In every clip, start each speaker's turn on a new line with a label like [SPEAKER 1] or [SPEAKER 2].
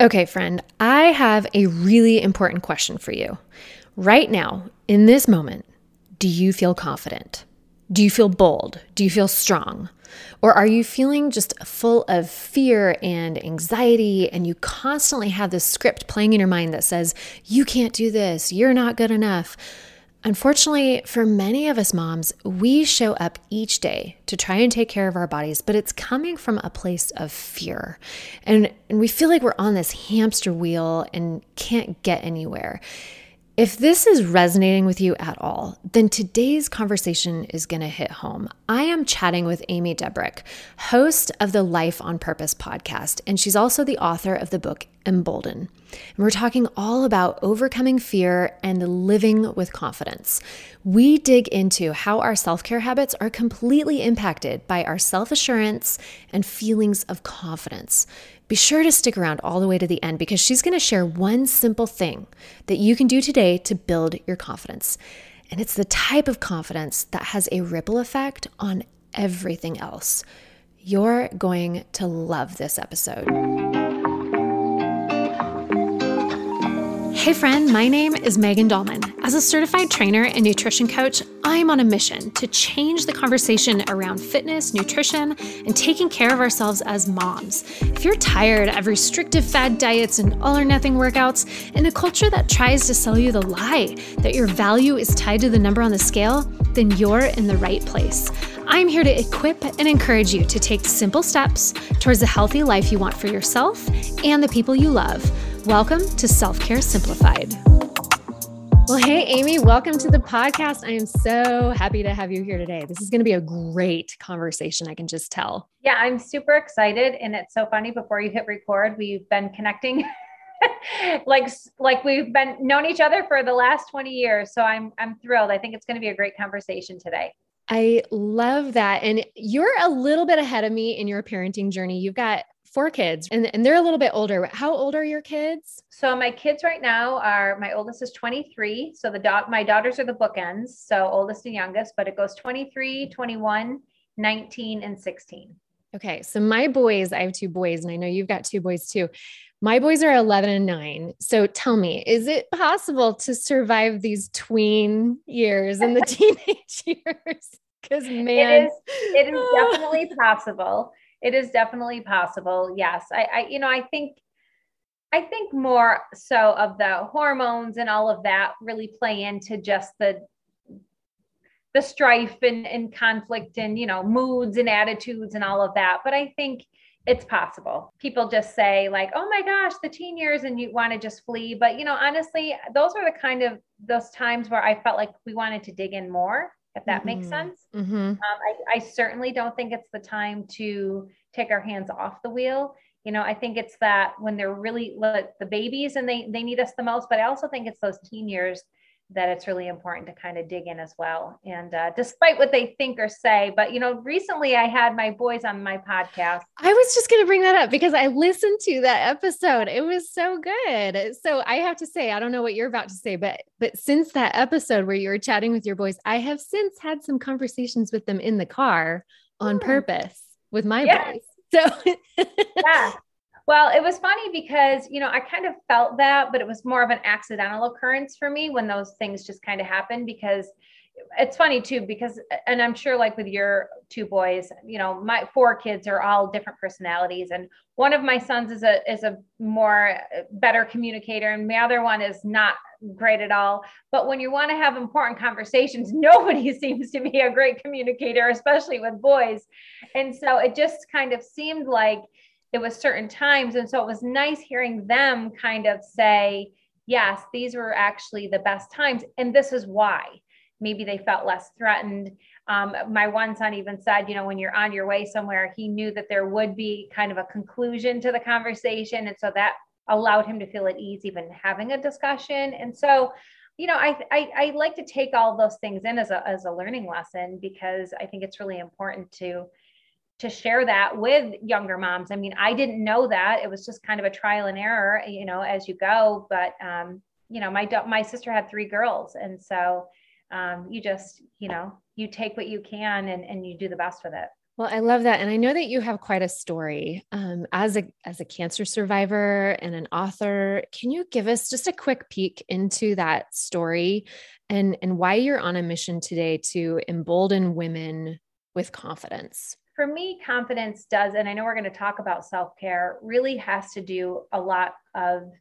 [SPEAKER 1] Okay, friend, I have a really important question for you. Right now, in this moment, do you feel confident? Do you feel bold? Do you feel strong? Or are you feeling just full of fear and anxiety, and you constantly have this script playing in your mind that says, you can't do this, you're not good enough? Unfortunately, for many of us moms, we show up each day to try and take care of our bodies, but it's coming from a place of fear. And, and we feel like we're on this hamster wheel and can't get anywhere. If this is resonating with you at all, then today's conversation is going to hit home. I am chatting with Amy Debrucque, host of the Life on Purpose podcast, and she's also the author of the book Embolden. And we're talking all about overcoming fear and living with confidence. We dig into how our self care habits are completely impacted by our self assurance and feelings of confidence. Be sure to stick around all the way to the end because she's going to share one simple thing that you can do today to build your confidence. And it's the type of confidence that has a ripple effect on everything else. You're going to love this episode. Hey, friend, my name is Megan Dahlman. As a certified trainer and nutrition coach, I'm on a mission to change the conversation around fitness, nutrition, and taking care of ourselves as moms. If you're tired of restrictive fad diets and all or nothing workouts, in a culture that tries to sell you the lie that your value is tied to the number on the scale, then you're in the right place. I'm here to equip and encourage you to take simple steps towards the healthy life you want for yourself and the people you love Welcome to Self Care Simplified. Well, hey, Amy, welcome to the podcast. I am so happy to have you here today. This is going to be a great conversation, I can just tell.
[SPEAKER 2] Yeah, I'm super excited. And it's so funny. Before you hit record, we've been connecting. like like we've been known each other for the last 20 years so i'm i'm thrilled i think it's going to be a great conversation today
[SPEAKER 1] I love that. And you're a little bit ahead of me in your parenting journey. You've got four kids and, and they're a little bit older. How old are your kids?
[SPEAKER 2] So my kids right now are my oldest is 23. So the dog my daughters are the bookends. So oldest and youngest, but it goes 23, 21, 19, and 16.
[SPEAKER 1] Okay. So my boys, I have two boys, and I know you've got two boys too. My boys are 11 and 9. So tell me, is it possible to survive these tween years and the teenage years? Because man,
[SPEAKER 2] it is, it is definitely possible it is definitely possible. Yes. I, I, you know, I think, I think more so of the hormones and all of that really play into just the, the strife and, and conflict and, you know, moods and attitudes and all of that. But I think it's possible. People just say like, "Oh my gosh, the teen years," and you want to just flee. But you know, honestly, those are the kind of those times where I felt like we wanted to dig in more if that mm-hmm. makes sense. Mm-hmm. Um, I, I certainly don't think it's the time to take our hands off the wheel. You know, I think it's that when they're really the babies and they they need us the most, but I also think it's those teen years that it's really important to kind of dig in as well. And uh, despite what they think or say, but you know, recently I had my boys on my podcast.
[SPEAKER 1] I was just going to bring that up because I listened to that episode. It was so good. So I have to say, I don't know what you're about to say, but but since that episode where you were chatting with your boys, I have since had some conversations with them in the car on hmm. purpose with my yeah. boys. So
[SPEAKER 2] yeah. Well, it was funny because, you know, I kind of felt that, but it was more of an accidental occurrence for me when those things just kind of happened because it's funny too because and i'm sure like with your two boys you know my four kids are all different personalities and one of my sons is a is a more uh, better communicator and my other one is not great at all. But when you want to have important conversations nobody seems to be a great communicator especially with boys. And so it just kind of seemed like it was certain times. And so it was nice hearing them kind of say, yes, these were actually the best times. And this is why. Maybe they felt less threatened. Um, my one son even said, you know, when you're on your way somewhere, he knew that there would be kind of a conclusion to the conversation. And so that allowed him to feel at ease even having a discussion. And so, you know, I, I, I like to take all those things in as a, as a learning lesson because I think it's really important to to share that with younger moms. I mean, I didn't know that. It was just kind of a trial and error, you know, as you go. But um, you know, my my sister had three girls, and so um, you just, you know, you take what you can and and you do the best with it.
[SPEAKER 1] Well, I love that, and I know that you have quite a story um, as a as a cancer survivor and an author. Can you give us just a quick peek into that story, and and why you're on a mission today to embolden women with confidence?
[SPEAKER 2] For me, confidence does, and I know we're going to talk about self care. Really has to do a lot of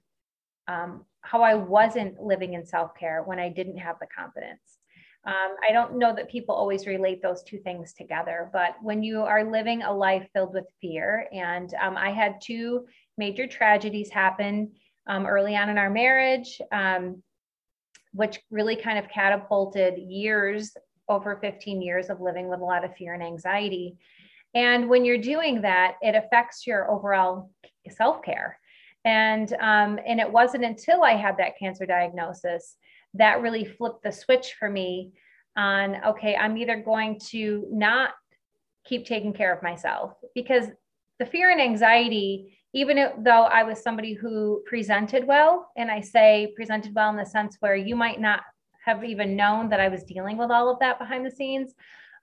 [SPEAKER 2] um, how I wasn't living in self care when I didn't have the confidence. Um, I don't know that people always relate those two things together, but when you are living a life filled with fear, and um, I had two major tragedies happen um, early on in our marriage, um, which really kind of catapulted years over 15 years of living with a lot of fear and anxiety. And when you're doing that, it affects your overall self care. And um, and it wasn't until I had that cancer diagnosis that really flipped the switch for me on okay, I'm either going to not keep taking care of myself because the fear and anxiety, even though I was somebody who presented well, and I say presented well in the sense where you might not have even known that I was dealing with all of that behind the scenes,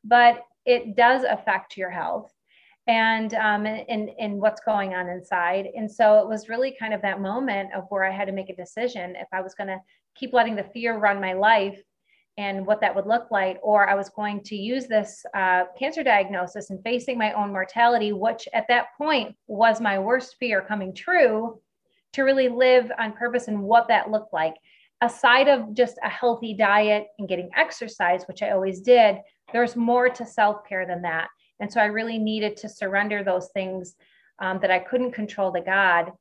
[SPEAKER 2] but it does affect your health and um, and and what's going on inside. And so it was really kind of that moment of where I had to make a decision if I was going to keep letting the fear run my life and what that would look like, or I was going to use this uh, cancer diagnosis and facing my own mortality, which at that point was my worst fear coming true, to really live on purpose and what that looked like. Aside of just a healthy diet and getting exercise, which I always did, there's more to self care than that. And so I really needed to surrender those things um, that I couldn't control to God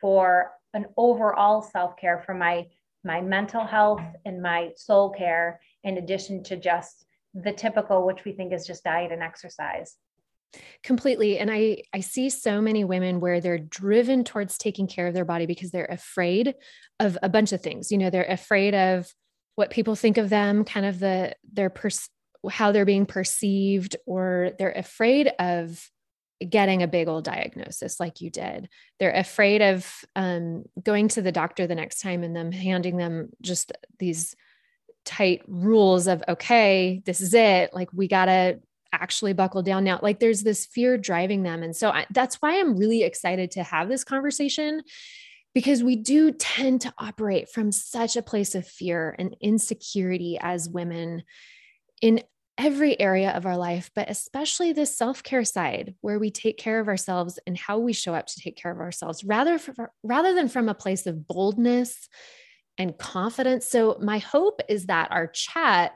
[SPEAKER 2] for an overall self care for my my mental health and my soul care, in addition to just the typical, which we think is just diet and exercise.
[SPEAKER 1] Completely. And i i see so many women where they're driven towards taking care of their body because they're afraid of a bunch of things. You know they're afraid of what people think of them kind of the their pers- how they're being perceived or they're afraid of getting a big old diagnosis like you did. They're afraid of um, going to the doctor the next time and them handing them just these tight rules of, okay, this is it. Like, we got to actually buckle down now. Like, there's this fear driving them. And so I, that's why I'm really excited to have this conversation because we do tend to operate from such a place of fear and insecurity as women in every area of our life, but especially the self care side where we take care of ourselves and how we show up to take care of ourselves rather, for, rather than from a place of boldness and confidence. So, my hope is that our chat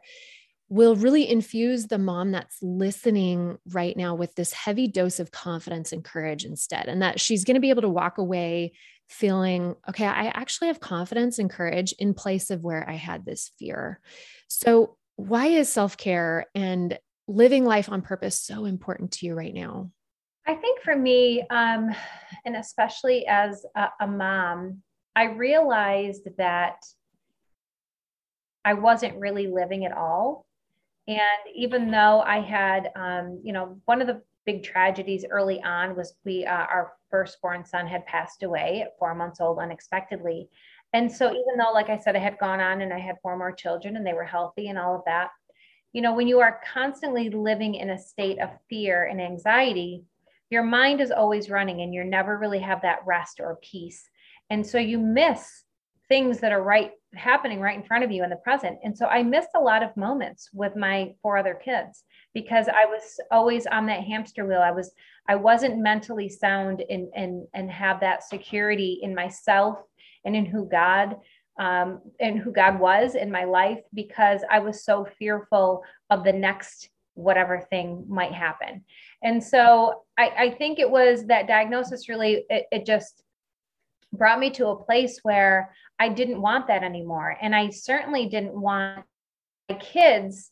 [SPEAKER 1] will really infuse the mom that's listening right now with this heavy dose of confidence and courage instead, and that she's going to be able to walk away feeling, okay, I actually have confidence and courage in place of where I had this fear. So, why is self care and living life on purpose so important to you right now?
[SPEAKER 2] I think for me, um, and especially as a, a mom, I realized that I wasn't really living at all. And even though I had, um, you know, one of the big tragedies early on was we, uh, our firstborn son had passed away at four months old unexpectedly. And so, even though, like I said, I had gone on and I had four more children and they were healthy and all of that, you know, when you are constantly living in a state of fear and anxiety, your mind is always running and you never really have that rest or peace. And so you miss things that are right happening right in front of you in the present. And so I missed a lot of moments with my four other kids because I was always on that hamster wheel. I was I wasn't mentally sound and and and have that security in myself and in who God um, and who God was in my life because I was so fearful of the next whatever thing might happen. And so I, I think it was that diagnosis really, it, it just brought me to a place where I didn't want that anymore. And I certainly didn't want my kids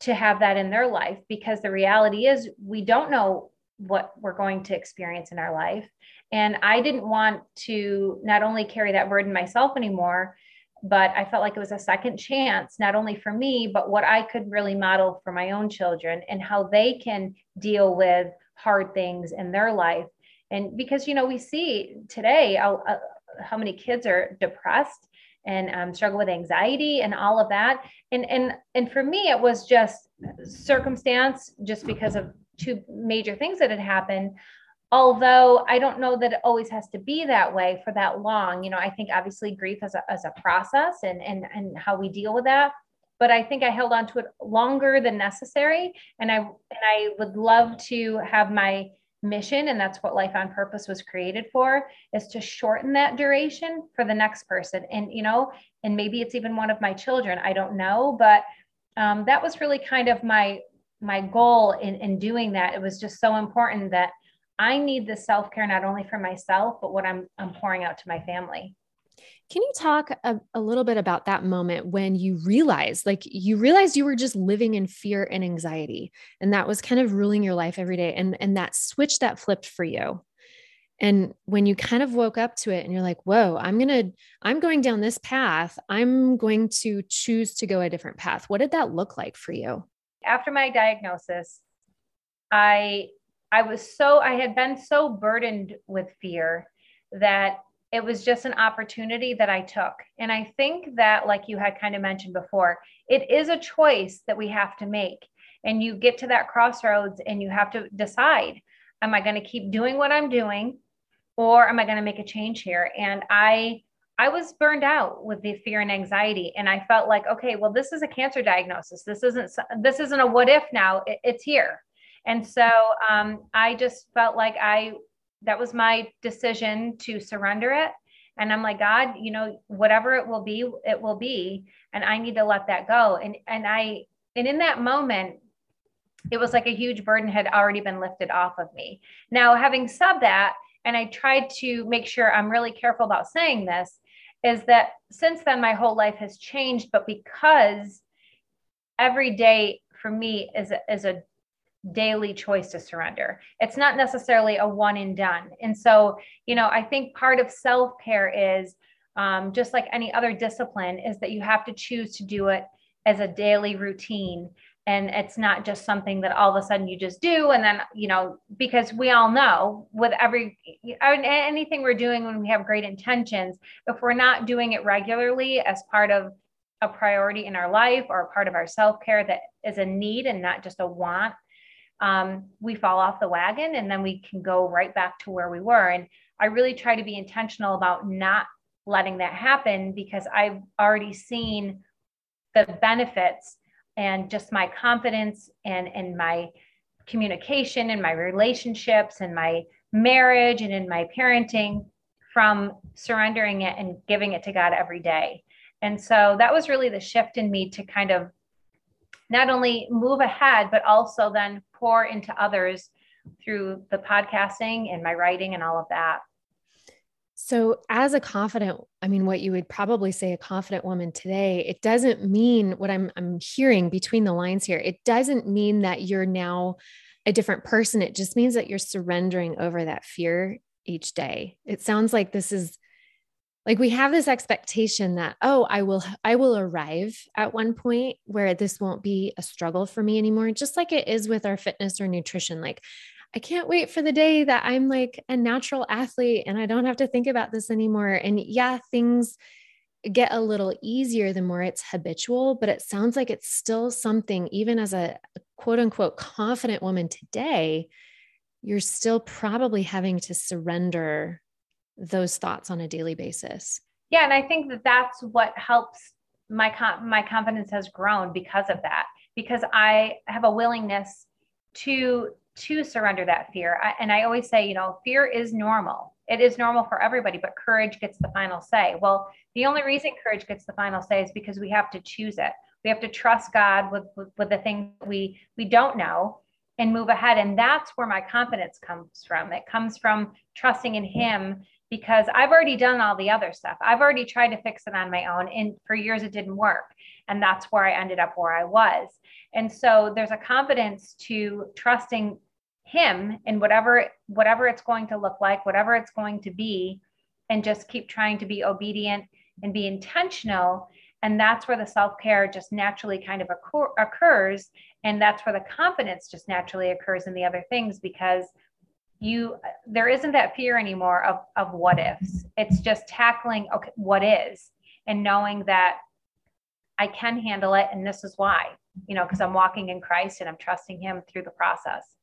[SPEAKER 2] to have that in their life because the reality is we don't know what we're going to experience in our life. And I didn't want to not only carry that burden myself anymore, but I felt like it was a second chance, not only for me, but what I could really model for my own children and how they can deal with hard things in their life. And because, you know, we see today how, uh, how many kids are depressed and um, struggle with anxiety and all of that. And, and, and for me, it was just circumstance, just because of two major things that had happened. Although i don't know that it always has to be that way for that long you know i think obviously grief as a, as a process and and and how we deal with that. But i think i held on to it longer than necessary. And i and i would love to have my mission and that's what life on purpose was created for is to shorten that duration for the next person. And you know and maybe it's even one of my children. I don't know. But um, that was really kind of my my goal in in doing that it was just so important that i need the self-care not only for myself but what i'm i'm pouring out to my family
[SPEAKER 1] can you talk a, a, little bit about that moment when you realized, like, you realized you were just living in fear and anxiety, and that was kind of ruling your life every day, and and that switch that flipped for you, and when you kind of woke up to it, and you're like, "Whoa, I'm gonna, I'm going down this path. I'm going to choose to go a different path." What did that look like for you?
[SPEAKER 2] After my diagnosis, I I was so I had been so burdened with fear that it was just an opportunity that I took. And I think that, like you had kind of mentioned before, it is a choice that we have to make. And you get to that crossroads and you have to decide am I going to keep doing what I'm doing or am I going to make a change here? And I, I was burned out with the fear and anxiety, and I felt like, okay, well, this is a cancer diagnosis. This isn't this isn't a what if now. It, it's here, and so um, I just felt like I that was my decision to surrender it. And i'm like god you know whatever it will be it will be. And i need to let that go. And and i and in that moment it was like a huge burden had already been lifted off of me. Now having said that and i tried to make sure i'm really careful about saying this is that since then my whole life has changed but because every day for me is a, is a daily choice to surrender. It's not necessarily a one and done. And so, you know, I think part of self care is um, just like any other discipline, is that you have to choose to do it as a daily routine. And it's not just something that all of a sudden you just do. And then, you know, because we all know with every anything we're doing when we have great intentions, if we're not doing it regularly as part of a priority in our life or a part of our self care that is a need and not just a want, um, we fall off the wagon and then we can go right back to where we were. And I really try to be intentional about not letting that happen because I've already seen the benefits and just my confidence and, and my communication and my relationships and my marriage and in my parenting from surrendering it and giving it to God every day. And so that was really the shift in me to kind of not only move ahead, but also then pour into others through the podcasting and my writing and all of that.
[SPEAKER 1] So, as a confident, I mean, what you would probably say a confident woman today, it doesn't mean what I'm, I'm hearing between the lines here. It doesn't mean that you're now a different person. It just means that you're surrendering over that fear each day. It sounds like this is like we have this expectation that oh i will i will arrive at one point where this won't be a struggle for me anymore just like it is with our fitness or nutrition like i can't wait for the day that i'm like a natural athlete and i don't have to think about this anymore and yeah things get a little easier the more it's habitual but it sounds like it's still something even as a quote unquote confident woman today you're still probably having to surrender those thoughts on a daily basis.
[SPEAKER 2] Yeah, and I think that that's what helps my my confidence has grown because of that because I have a willingness to to surrender that fear. I, and I always say, you know, fear is normal. It is normal for everybody, but courage gets the final say. Well, the only reason courage gets the final say is because we have to choose it. We have to trust God with with, with the things we we don't know and move ahead. And that's where my confidence comes from. It comes from trusting in Him because I've already done all the other stuff. I've already tried to fix it on my own. And for years, it didn't work. And that's where I ended up where I was. And so there's a confidence to trusting him in whatever whatever it's going to look like whatever it's going to be and just keep trying to be obedient and be intentional. And that's where the self-care just naturally kind of occur- occurs. And that's where the confidence just naturally occurs in the other things because you there isn't that fear anymore of of what ifs. It's just tackling okay what is? And knowing that i can handle it and this is why you know because i'm walking in christ and i'm trusting him through the process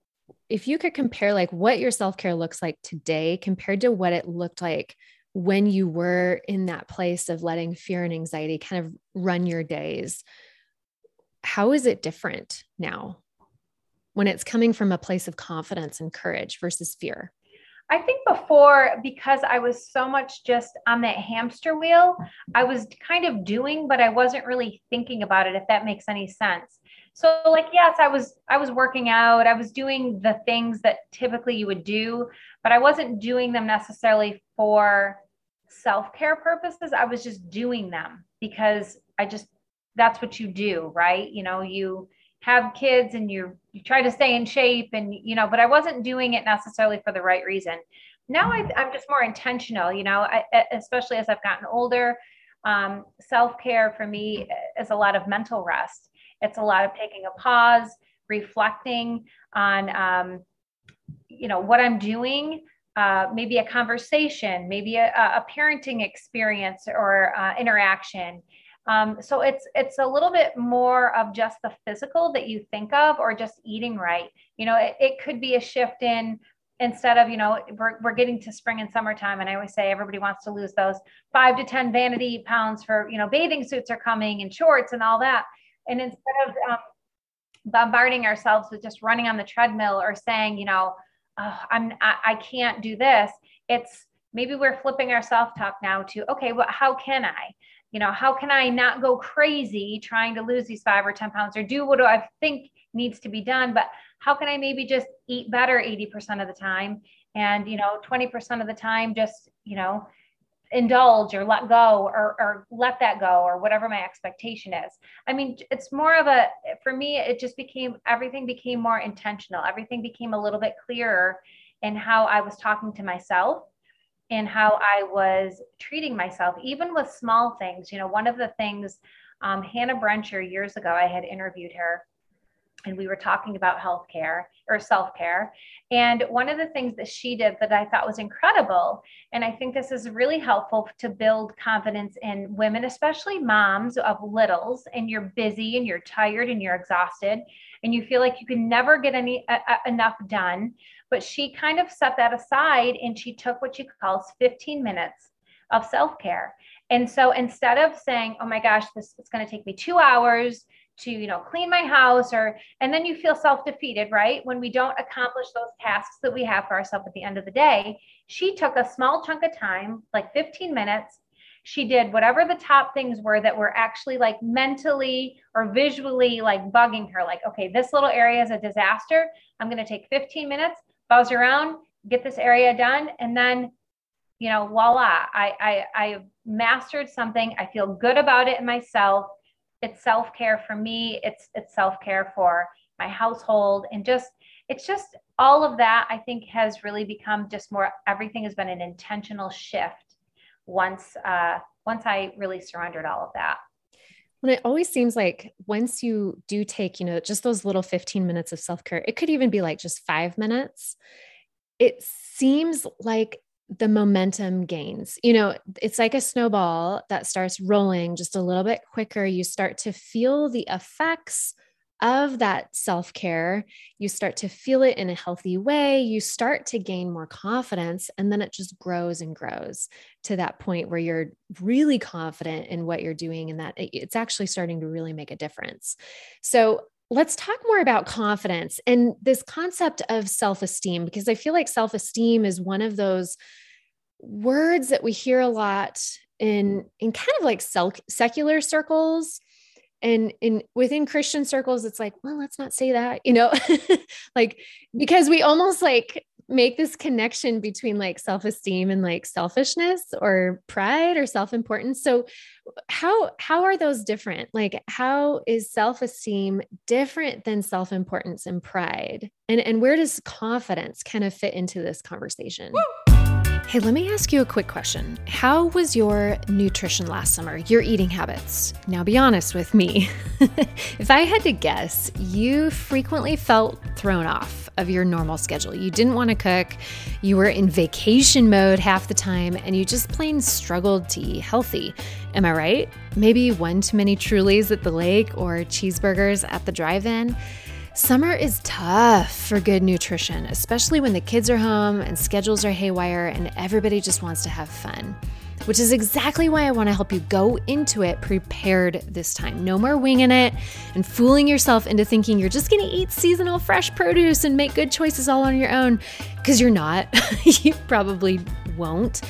[SPEAKER 1] if you could compare like what your self-care looks like today compared to what it looked like when you were in that place of letting fear and anxiety kind of run your days how is it different now when it's coming from a place of confidence and courage versus fear
[SPEAKER 2] I think before, because I was so much just on that hamster wheel, I was kind of doing, but I wasn't really thinking about it, if that makes any sense. So like, yes, I was, I was working out, I was doing the things that typically you would do, but I wasn't doing them necessarily for self-care purposes. I was just doing them because I just, that's what you do, right? You know, you, have kids and you you try to stay in shape and you know but i wasn't doing it necessarily for the right reason now I, am just more intentional you know I, especially as i've gotten older um, self-care for me is a lot of mental rest it's a lot of taking a pause reflecting on um, you know what i'm doing uh, maybe a conversation maybe a, a parenting experience or uh, interaction um, so it's it's a little bit more of just the physical that you think of, or just eating right. You know, it, it could be a shift in instead of you know we're, we're getting to spring and summertime and i always say everybody wants to lose those five to ten vanity pounds for you know bathing suits are coming and shorts and all that and instead of um, bombarding ourselves with just running on the treadmill or saying you know oh, i'm I, I can't do this it's maybe we're flipping our self-talk now to okay well how can i? You know, how can I not go crazy trying to lose these five or 10 pounds or do what do I think needs to be done, but how can I maybe just eat better 80% of the time and, you know, 20% of the time, just, you know, indulge or let go or, or let that go or whatever my expectation is. I mean, it's more of a, for me, it just became, everything became more intentional. Everything became a little bit clearer in how I was talking to myself and how I was treating myself, even with small things. You know, one of the things, um, Hannah Brencher, years ago, I had interviewed her and we were talking about healthcare or self care. And one of the things that she did that I thought was incredible, and I think this is really helpful to build confidence in women, especially moms of littles, and you're busy and you're tired and you're exhausted and you feel like you can never get any uh, enough done. But she kind of set that aside and she took what she calls 15 minutes of self care. And so instead of saying, oh my gosh, this is going to take me two hours to, you know, clean my house or, and then you feel self defeated, right? When we don't accomplish those tasks that we have for ourselves at the end of the day, she took a small chunk of time, like 15 minutes. She did whatever the top things were that were actually like mentally or visually like bugging her, like, okay, this little area is a disaster. I'm going to take 15 minutes buzz around, get this area done, and then, you know, voila, I I I mastered something. I feel good about it in myself. It's self care for me. It's it's self care for my household, and just it's just all of that. I think has really become just more. Everything has been an intentional shift once uh, once I really surrendered all of that.
[SPEAKER 1] And it always seems like once you do take, you know, just those little 15 minutes of self care, it could even be like just five minutes. It seems like the momentum gains. You know, it's like a snowball that starts rolling just a little bit quicker. You start to feel the effects of that self care, you start to feel it in a healthy way. You start to gain more confidence, and then it just grows and grows to that point where you're really confident in what you're doing and that it's actually starting to really make a difference. So, let's talk more about confidence and this concept of self esteem, because I feel like self esteem is one of those words that we hear a lot in in kind of like secular circles. And in within christian circles it's like well let's not say that you know? Like because we almost like make this connection between like self-esteem and like selfishness or pride or self-importance. So how how are those different? Like how is self-esteem different than self-importance and pride? And and where does confidence kind of fit into this conversation? Woo! Hey, let me ask you a quick question. How was your nutrition last summer, your eating habits? Now, be honest with me. if I had to guess, you frequently felt thrown off of your normal schedule. You didn't want to cook, you were in vacation mode half the time, and you just plain struggled to eat healthy. Am I right? Maybe one too many Trulies at the lake or cheeseburgers at the drive in? Summer is tough for good nutrition, especially when the kids are home and schedules are haywire and everybody just wants to have fun. Which is exactly why I want to help you go into it prepared this time. No more winging it and fooling yourself into thinking you're just going to eat seasonal fresh produce and make good choices all on your own, because you're not. you probably won't.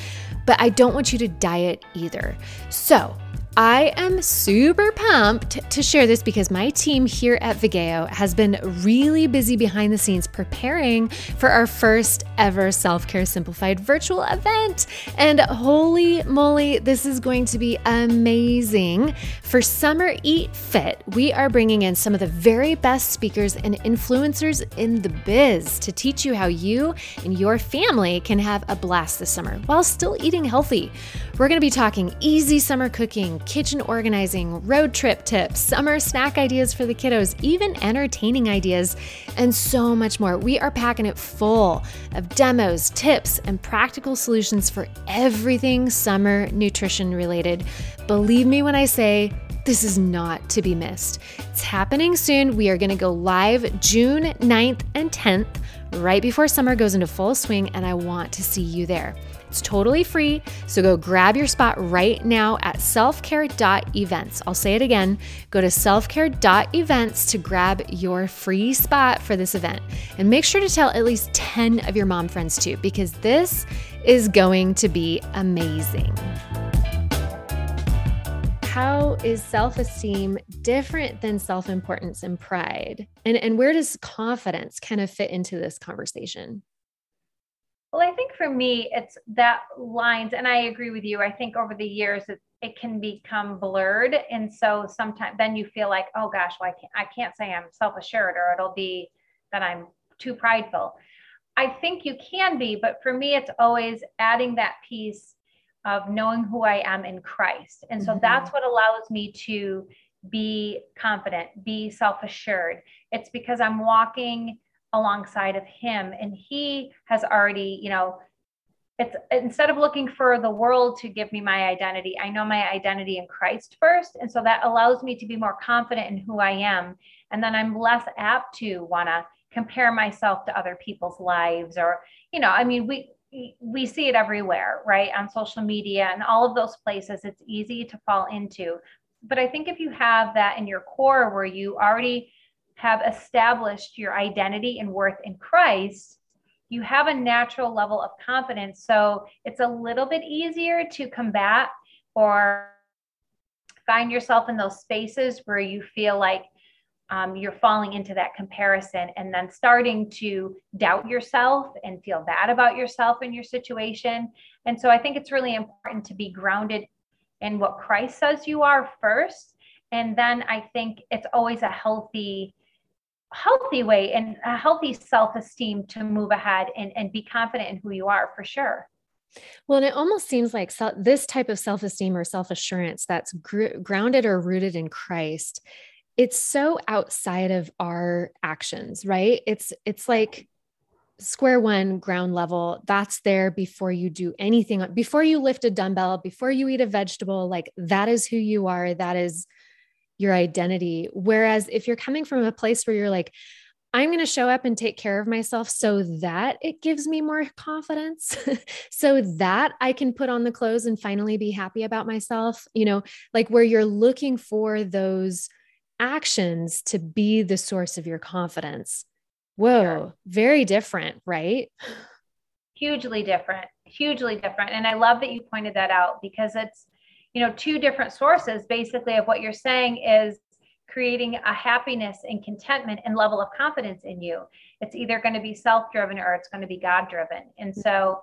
[SPEAKER 1] But I don't want you to diet either. So, I am super pumped to share this because my team here at Vigeo has been really busy behind the scenes preparing for our first ever Self Care Simplified virtual event. And holy moly, this is going to be amazing. For Summer Eat Fit, we are bringing in some of the very best speakers and influencers in the biz to teach you how you and your family can have a blast this summer while still eating healthy. We're going to be talking easy summer cooking kitchen organizing, road trip tips, summer snack ideas for the kiddos, even entertaining ideas, and so much more. We are packing it full of demos, tips, and practical solutions for everything summer nutrition related. Believe me when I say, this is not to be missed. It's happening soon. We are going to go live June 9th and 10th, right before summer goes into full swing, and I want to see you there. It's totally free, so go grab your spot right now at selfcare.events. I'll say it again go to selfcare.events to grab your free spot for this event. And make sure to tell at least 10 of your mom friends too, because this is going to be amazing how is self-esteem different than self-importance and pride and, and where does confidence kind of fit into this conversation
[SPEAKER 2] well, I think for me, it's that lines, and I agree with you. I think over the years, it, it can become blurred, and so sometimes then you feel like, oh gosh, well, I can't, I can't say I'm self-assured, or it'll be that I'm too prideful. I think you can be, but for me, it's always adding that piece of knowing who I am in Christ, and so mm-hmm. that's what allows me to be confident, be self-assured. It's because I'm walking alongside of him and he has already you know it's instead of looking for the world to give me my identity i know my identity in christ first and so that allows me to be more confident in who i am and then i'm less apt to want to compare myself to other people's lives or you know i mean we we see it everywhere right on social media and all of those places it's easy to fall into but i think if you have that in your core where you already have established your identity and worth in Christ, you have a natural level of confidence. So it's a little bit easier to combat or find yourself in those spaces where you feel like um, you're falling into that comparison and then starting to doubt yourself and feel bad about yourself in your situation. And so I think it's really important to be grounded in what Christ says you are first. And then I think it's always a healthy healthy way and a healthy self-esteem to move ahead and, and be confident in who you are for sure
[SPEAKER 1] well, and it almost seems like this type of self esteem or self assurance that's gr- grounded or rooted in Christ, it's so outside of our actions, right? It's it's like square one, ground level. That's there before you do anything, before you lift a dumbbell, before you eat a vegetable. Like that is who you are. That is your identity. Whereas if you're coming from a place where you're like, I'm going to show up and take care of myself so that it gives me more confidence, so that I can put on the clothes and finally be happy about myself. You know, like where you're looking for those actions to be the source of your confidence. Whoa, sure. very different, right?
[SPEAKER 2] Hugely different, hugely different. And I love that you pointed that out because it's, you know two different sources basically of what you're saying is creating a happiness and contentment and level of confidence in you it's either going to be self-driven or it's going to be god-driven and so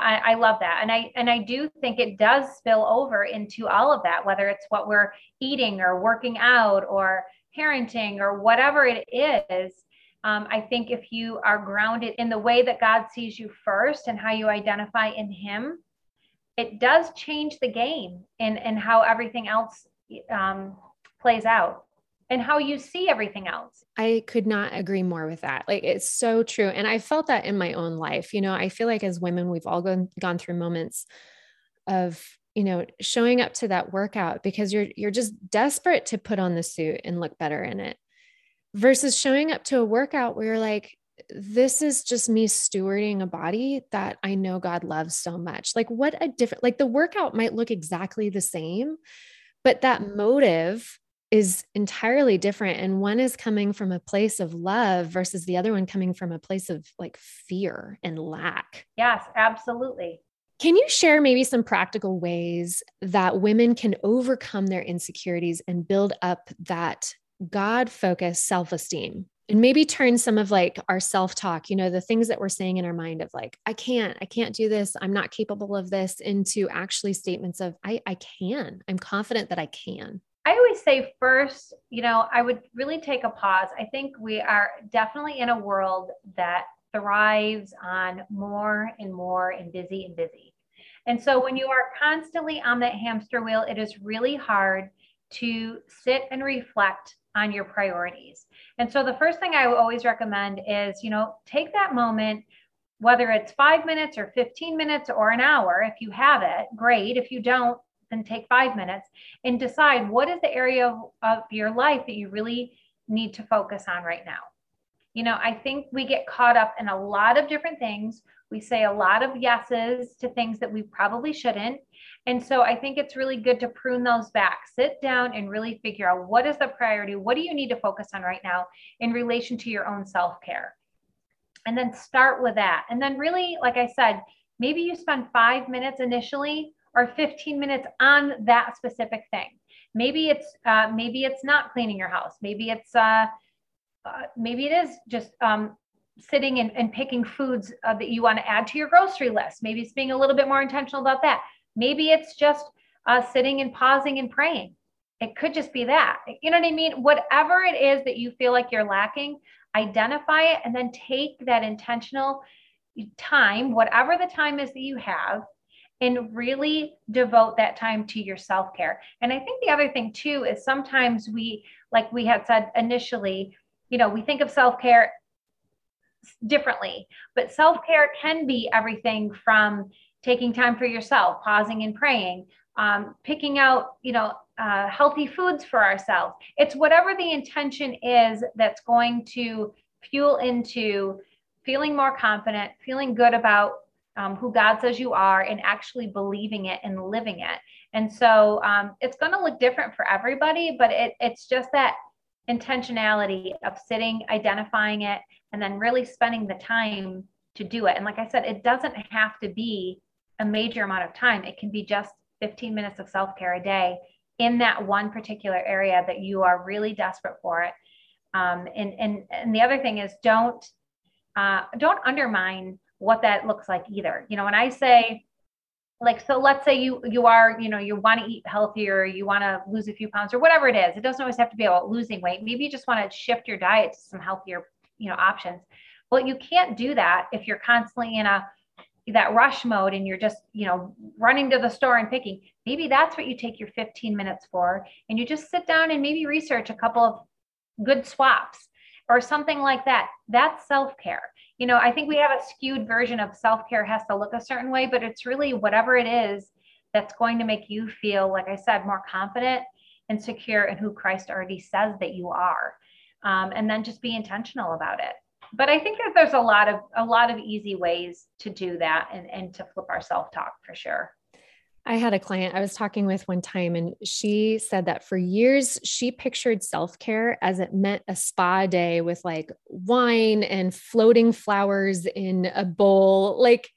[SPEAKER 2] I, I, love that. And i and i do think it does spill over into all of that whether it's what we're eating or working out or parenting or whatever it is. Um, i think if you are grounded in the way that god sees you first and how you identify in him it does change the game and and how everything else um, plays out and how you see everything else.
[SPEAKER 1] I could not agree more with that. Like it's so true and I felt that in my own life. You know, I feel like as women we've all gone gone through moments of, you know, showing up to that workout because you're you're just desperate to put on the suit and look better in it. versus showing up to a workout where you're like, this is just me stewarding a body that I know God loves so much. Like, what a different, like, the workout might look exactly the same, but that motive is entirely different. And one is coming from a place of love versus the other one coming from a place of like fear and lack.
[SPEAKER 2] Yes, absolutely.
[SPEAKER 1] Can you share maybe some practical ways that women can overcome their insecurities and build up that God focused self esteem? And maybe turn some of like our self talk, you know, the things that we're saying in our mind of like, I can't, I can't do this, I'm not capable of this, into actually statements of, I, I can, I'm confident that I can.
[SPEAKER 2] I always say first, you know, I would really take a pause. I think we are definitely in a world that thrives on more and more and busy and busy. And so when you are constantly on that hamster wheel, it is really hard to sit and reflect on your priorities. And so the first thing I always recommend is, you know, take that moment, whether it's five minutes or 15 minutes or an hour, if you have it, great. If you don't, then take five minutes and decide what is the area of, your life that you really need to focus on right now. You know, I think we get caught up in a lot of different things. We say a lot of yeses to things that we probably shouldn't. And so I think it's really good to prune those back, sit down and really figure out what is the priority? What do you need to focus on right now in relation to your own self care? And then start with that. And then, really, like I said, maybe you spend five minutes initially or 15 minutes on that specific thing. Maybe it's uh, maybe it's not cleaning your house. Maybe it's uh, uh, maybe it is just um, sitting and, and, picking foods uh, that you want to add to your grocery list. Maybe it's being a little bit more intentional about that. Maybe it's just uh, sitting and pausing and praying. It could just be that. You know what I mean? Whatever it is that you feel like you're lacking, identify it and then take that intentional time, whatever the time is that you have, and really devote that time to your self care. And I think the other thing too is sometimes we, like we had said initially, you know, we think of self care differently, but self care can be everything from taking time for yourself, pausing and praying, um, picking out, you know, uh, healthy foods for ourselves. It's whatever the intention is that's going to fuel into feeling more confident, feeling good about um, who God says you are and actually believing it and living it. And so um, it's going to look different for everybody, but it, it's just that intentionality of sitting, identifying it, and then really spending the time to do it. And like I said, it doesn't have to be a major amount of time, it can be just 15 minutes of self care a day in that one particular area that you are really desperate for it. Um, and, and, and the other thing is don't, uh, don't undermine what that looks like either. You know, when I say, like so let's say you you are you know you want to eat healthier you want to lose a few pounds or whatever it is it doesn't always have to be about losing weight. Maybe you just want to shift your diet to some healthier you know options. Well you can't do that if you're constantly in a that rush mode and you're just you know running to the store and picking. Maybe that's what you take your 15 minutes for and you just sit down and maybe research a couple of good swaps or something like that. That's self-care you know, I think we have a skewed version of self care has to look a certain way, but it's really whatever it is that's going to make you feel, like I said, more confident and secure in who Christ already says that you are. Um, and then just be intentional about it. But I think that there's a lot of a lot of easy ways to do that and, and to flip our self talk for sure.
[SPEAKER 1] I had a client I was talking with one time, and she said that for years she pictured self care as it meant a spa day with like wine and floating flowers in a bowl. Like,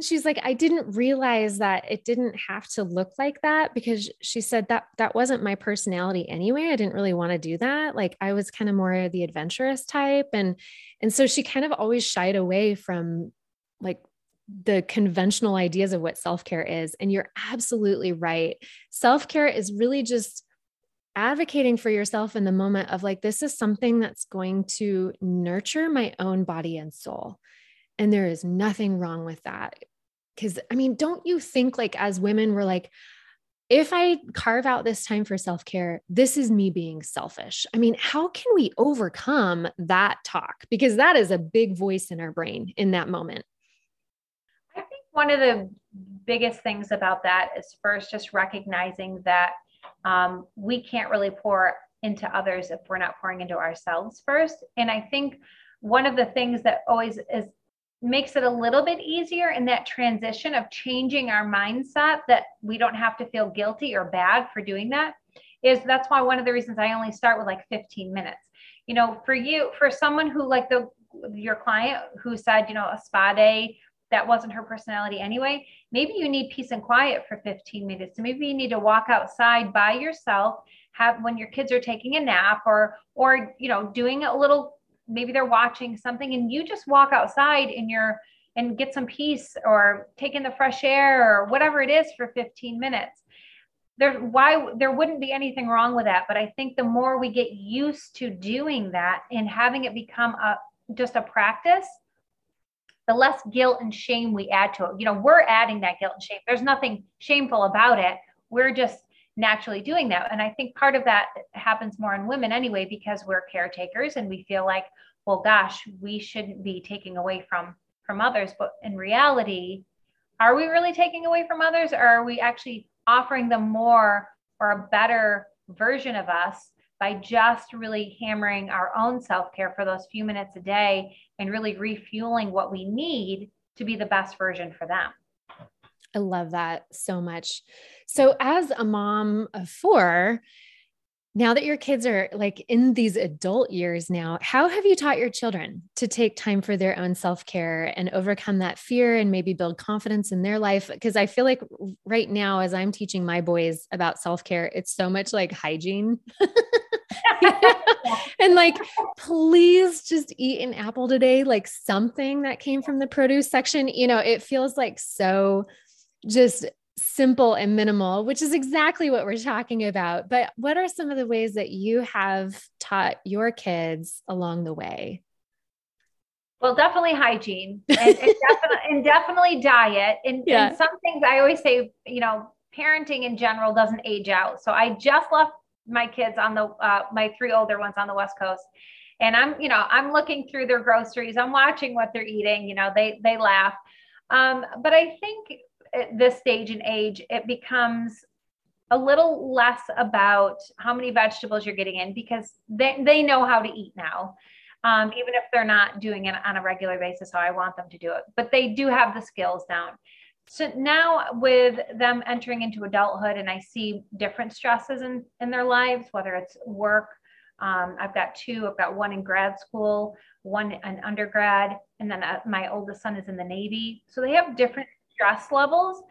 [SPEAKER 1] she's like, I didn't realize that it didn't have to look like that because she said that that wasn't my personality anyway. I didn't really want to do that. Like, I was kind of more the adventurous type. And, and so she kind of always shied away from like the conventional ideas of what self care is. And you're absolutely right. Self care is really just advocating for yourself in the moment of like, this is something that's going to nurture my own body and soul. And there is nothing wrong with that. Because, I mean, don't you think like as women, we're like, if I carve out this time for self care, this is me being selfish. I mean, how can we overcome that talk? Because that is a big voice in our brain in that moment
[SPEAKER 2] one of the biggest things about that is first just recognizing that um, we can't really pour into others if we're not pouring into ourselves first. And I think one of the things that always is makes it a little bit easier in that transition of changing our mindset that we don't have to feel guilty or bad for doing that is that's why one of the reasons I only start with like 15 minutes. You know, for you, for someone who like the your client who said, you know, a spa day that wasn't her personality anyway, maybe you need peace and quiet for 15 minutes. So maybe you need to walk outside by yourself, have when your kids are taking a nap or or you know, doing a little maybe they're watching something and you just walk outside in your and get some peace or take in the fresh air or whatever it is for 15 minutes there why there wouldn't be anything wrong with that but i think the more we get used to doing that and having it become a just a practice the less guilt and shame we add to it you know we're adding that guilt and shame there's nothing shameful about it we're just naturally doing that. And I think part of that happens more in women anyway, because we're caretakers and we feel like, well, gosh, we shouldn't be taking away from from others. But in reality, are we really taking away from others or are we actually offering them more or a better version of us by just really hammering our own self-care for those few minutes a day and really refueling what we need to be the best version for them.
[SPEAKER 1] I love that so much. So, as a mom of four, now that your kids are like in these adult years now, how have you taught your children to take time for their own self care and overcome that fear and maybe build confidence in their life? Because I feel like right now, as I'm teaching my boys about self care, it's so much like hygiene. and like, please just eat an apple today, like something that came from the produce section. You know, it feels like so just simple and minimal, which is exactly what we're talking about. But what are some of the ways that you have taught your kids along the way?
[SPEAKER 2] Well, definitely hygiene and, and, definitely, and definitely, diet. And, yeah. and some things I always say, you know, parenting in general doesn't age out. So I just left my kids on the, uh, my three older ones on the West Coast. And I'm, you know, I'm looking through their groceries. I'm watching what they're eating. You know, they, they laugh. Um, but I think at this stage in age, it becomes a little less about how many vegetables you're getting in because they, they know how to eat now. Um, even if they're not doing it on a regular basis, how I want them to do it, but they do have the skills down. So now with them entering into adulthood and I see different stresses in, in their lives, whether it's work, um, I've got two, I've got one in grad school, one an undergrad, and then uh, my oldest son is in the Navy. So they have different stress levels.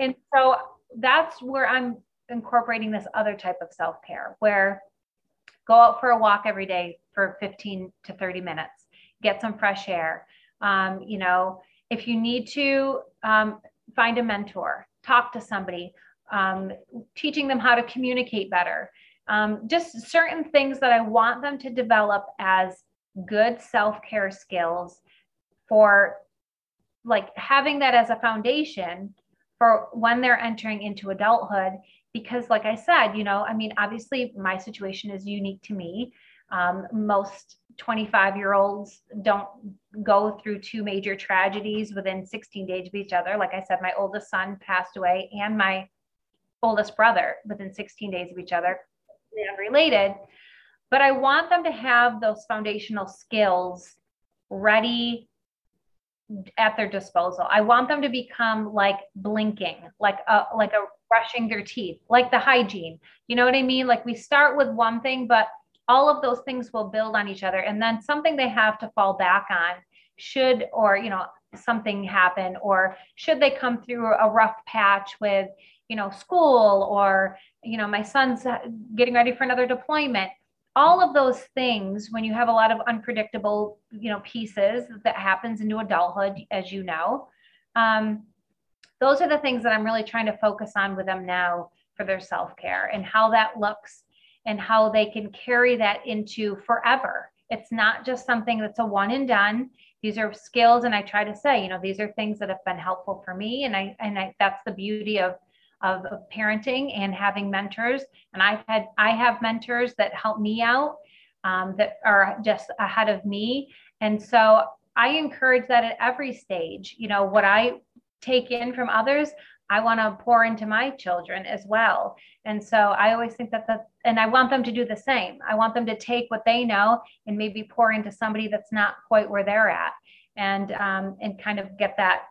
[SPEAKER 2] And so that's where I'm incorporating this other type of self care where go out for a walk every day for 15 to 30 minutes, get some fresh air. Um, you know, if you need to um, find a mentor, talk to somebody, um, teaching them how to communicate better. Um, just certain things that I want them to develop as good self care skills for like having that as a foundation for when they're entering into adulthood because like i said you know i mean obviously my situation is unique to me um, most 25 year olds don't go through two major tragedies within 16 days of each other like i said my oldest son passed away and my oldest brother within 16 days of each other unrelated but i want them to have those foundational skills ready at their disposal. I want them to become like blinking, like a like a brushing their teeth, like the hygiene. You know what I mean? Like we start with one thing, but all of those things will build on each other. And then something they have to fall back on should or you know something happen or should they come through a rough patch with you know school or you know my son's getting ready for another deployment. All of those things when you have a lot of unpredictable you know pieces that happens into adulthood as you know um, those are the things that i'm really trying to focus on with them now for their self-care and how that looks and how they can carry that into forever it's not just something that's a one and done these are skills and i try to say you know these are things that have been helpful for me and i and I, that's the beauty of of, parenting and having mentors. And I've had, I have mentors that help me out um, that are just ahead of me. And so I encourage that at every stage. You know, what I take in from others, I want to pour into my children as well. And so I always think that the, and I want them to do the same. I want them to take what they know and maybe pour into somebody that's not quite where they're at and, um, and kind of get that,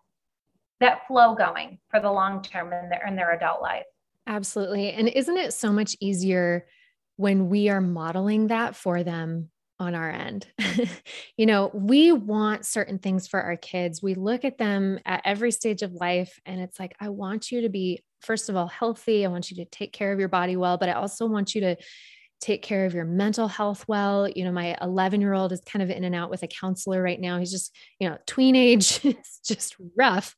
[SPEAKER 2] that flow going for the long term in their, in their adult life.
[SPEAKER 1] Absolutely. And isn't it so much easier when we are modeling that for them on our end. you know, we want certain things for our kids. We look at them at every stage of life and it's like, I want you to be, first of all, healthy. I want you to take care of your body well, but I also want you to take care of your mental health well. You know, my 11 year old is kind of in and out with a counselor right now. He's just, you know, tween age. it's just rough.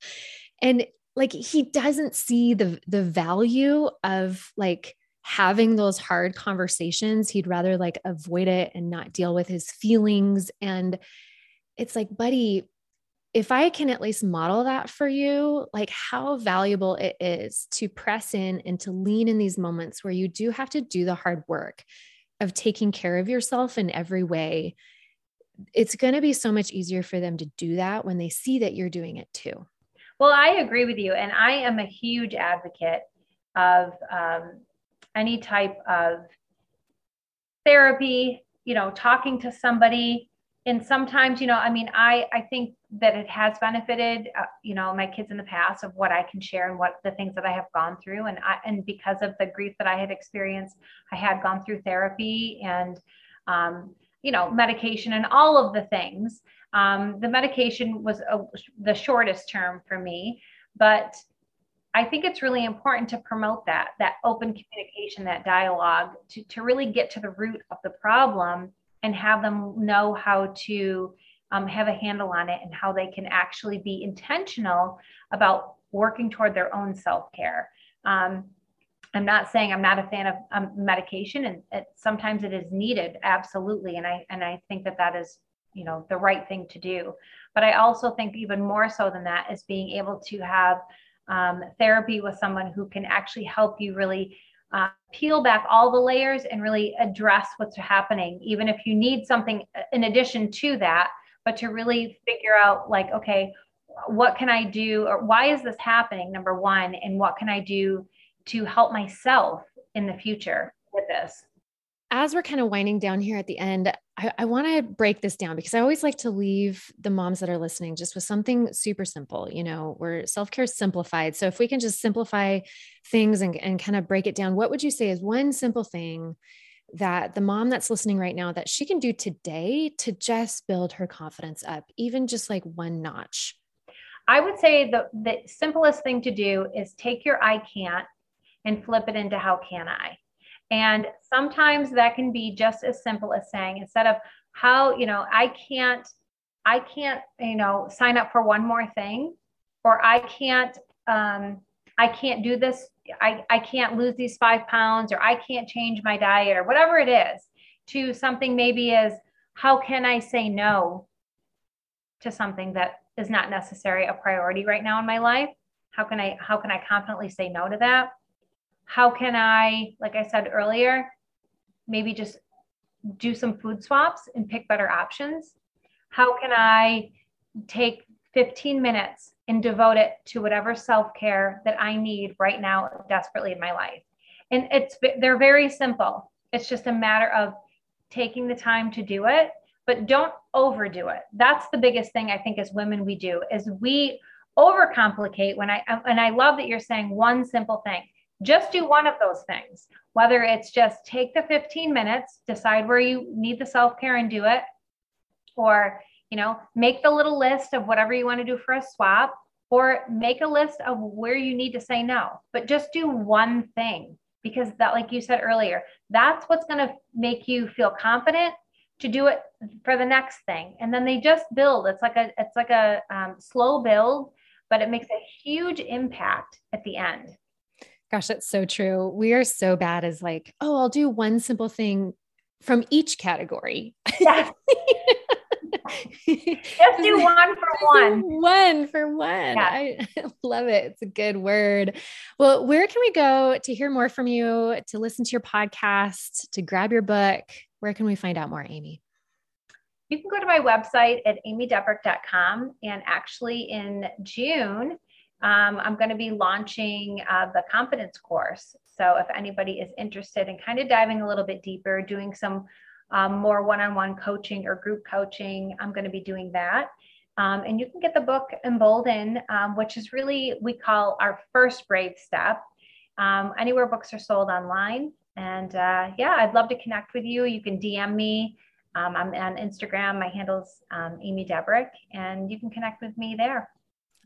[SPEAKER 1] And like he doesn't see the the value of like having those hard conversations. He'd rather like avoid it and not deal with his feelings. And it's like, buddy, if I can at least model that for you, like how valuable it is to press in and to lean in these moments where you do have to do the hard work of taking care of yourself in every way. It's going to be so much easier for them to do that when they see that you're doing it too.
[SPEAKER 2] Well, I agree with you. And I am a huge advocate of um, any type of therapy, you know, talking to somebody. And sometimes, you know, I mean, I, I think that it has benefited, uh, you know, my kids in the past of what I can share and what the things that I have gone through. And I, and because of the grief that I had experienced, I had gone through therapy and, um, you know, medication and all of the things. Um, the medication was a, the shortest term for me, but I think it's really important to promote that, that open communication, that dialogue to, to really get to the root of the problem and have them know how to um, have a handle on it and how they can actually be intentional about working toward their own self care. Um, I'm not saying I'm not a fan of um, medication, and it, sometimes it is needed, absolutely, and I and I think that that is you know the right thing to do. But I also think even more so than that is being able to have um, therapy with someone who can actually help you really uh, peel back all the layers and really address what's happening, even if you need something in addition to that, but to really figure out, like, okay, what can I do, or why is this happening? Number one, and what can I do to help myself in the future with this?
[SPEAKER 1] As we're kind of winding down here at the end, I, I want to break this down because I always like to leave the moms that are listening just with something super simple. You know, where self care simplified. So if we can just simplify things and, and kind of break it down, what would you say is one simple thing that the mom that's listening right now that she can do today to just build her confidence up, even just like one notch?
[SPEAKER 2] I would say the, the simplest thing to do is take your I can't and flip it into how can I and sometimes that can be just as simple as saying, instead of how, you know, I can't, I can't, you know, sign up for one more thing, or I can't, um, I can't do this. I, I can't lose these five pounds, or I can't change my diet, or whatever it is, to something maybe is how can I say no to something that is not necessary a priority right now in my life? How can I how can I confidently say no to that? How can I, like I said earlier, maybe just do some food swaps and pick better options? How can I take 15 minutes and devote it to whatever self-care that I need right now desperately in my life? And it's they're very simple. It's just a matter of taking the time to do it, but don't overdo it. That's the biggest thing I think as women we do is we overcomplicate when I and I love that you're saying one simple thing just do one of those things, whether it's just take the 15 minutes, decide where you need the self care and do it, or, you know, make the little list of whatever you want to do for a swap, or make a list of where you need to say no, but just do one thing because that, like you said earlier, that's what's going to make you feel confident to do it for the next thing. And then they just build. It's like a, it's like a um, slow build, but it makes a huge impact at the end.
[SPEAKER 1] Gosh, that's so true. We are so bad as like, oh, I'll do one simple thing from each category.
[SPEAKER 2] Yeah. Just do one for one.
[SPEAKER 1] One for one. Yeah. I love it. It's a good word. Well, where can we go to hear more from you, to listen to your podcast, to grab your book? Where can we find out more, Amy?
[SPEAKER 2] You can go to my website at amydebrucque.com. And actually, in June, um, I'm going to be launching uh, the confidence course. So if anybody is interested in kind of diving a little bit deeper, doing some um, more one on one coaching or group coaching, I'm going to be doing that. Um, and you can get the book Embolden, um, which is really, we call our first brave step. Um, anywhere books are sold online. And uh, yeah, I'd love to connect with you. You can DM me. Um, I'm on Instagram. My handle's Amy Debrucque, and you can connect with me there.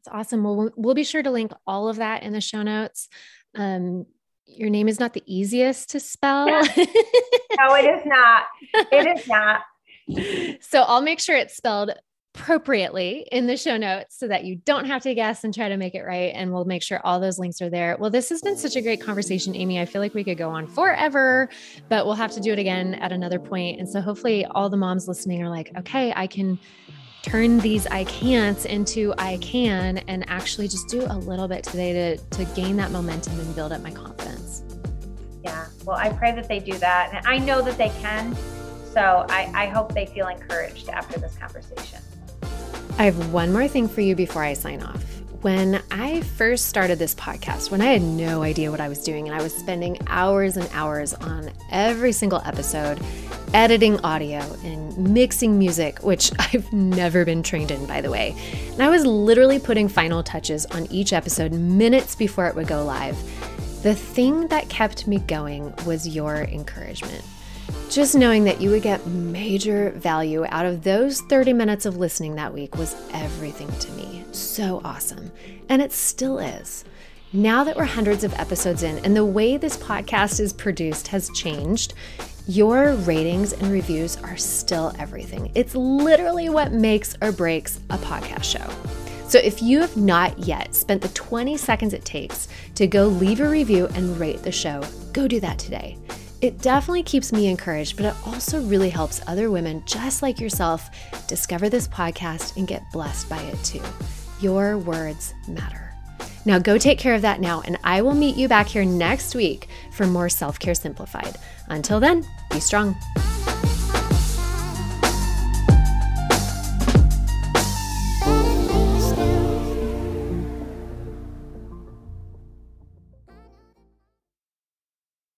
[SPEAKER 1] That's awesome. Well, we'll be sure to link all of that in the show notes. Um, your name is not the easiest to spell. no,
[SPEAKER 2] it is not. It is not.
[SPEAKER 1] So I'll make sure it's spelled appropriately in the show notes so that you don't have to guess and try to make it right. And we'll make sure all those links are there. Well, this has been such a great conversation, Amy. I feel like we could go on forever, but we'll have to do it again at another point. And so hopefully all the moms listening are like, okay, I can turn these I can'ts into I can and actually just do a little bit today to, to gain that momentum and build up my confidence.
[SPEAKER 2] Yeah. Well, I pray that they do that. And I know that they can. So I, I hope they feel encouraged after this conversation.
[SPEAKER 1] I have one more thing for you before I sign off. When I first started this podcast, when I had no idea what I was doing and I was spending hours and hours on every single episode, editing audio and mixing music, which I've never been trained in, by the way. And I was literally putting final touches on each episode minutes before it would go live. The thing that kept me going was your encouragement. Just knowing that you would get major value out of those 30 minutes of listening that week was everything to me. So awesome. And it still is. Now that we're hundreds of episodes in and the way this podcast is produced has changed, your ratings and reviews are still everything. It's literally what makes or breaks a podcast show. So if you have not yet spent the 20 seconds it takes to go leave a review and rate the show, go do that today. It definitely keeps me encouraged, but it also really helps other women just like yourself discover this podcast and get blessed by it too. Your words matter. Now go take care of that now, and I will meet you back here next week for more Self Care Simplified. Until then, be strong.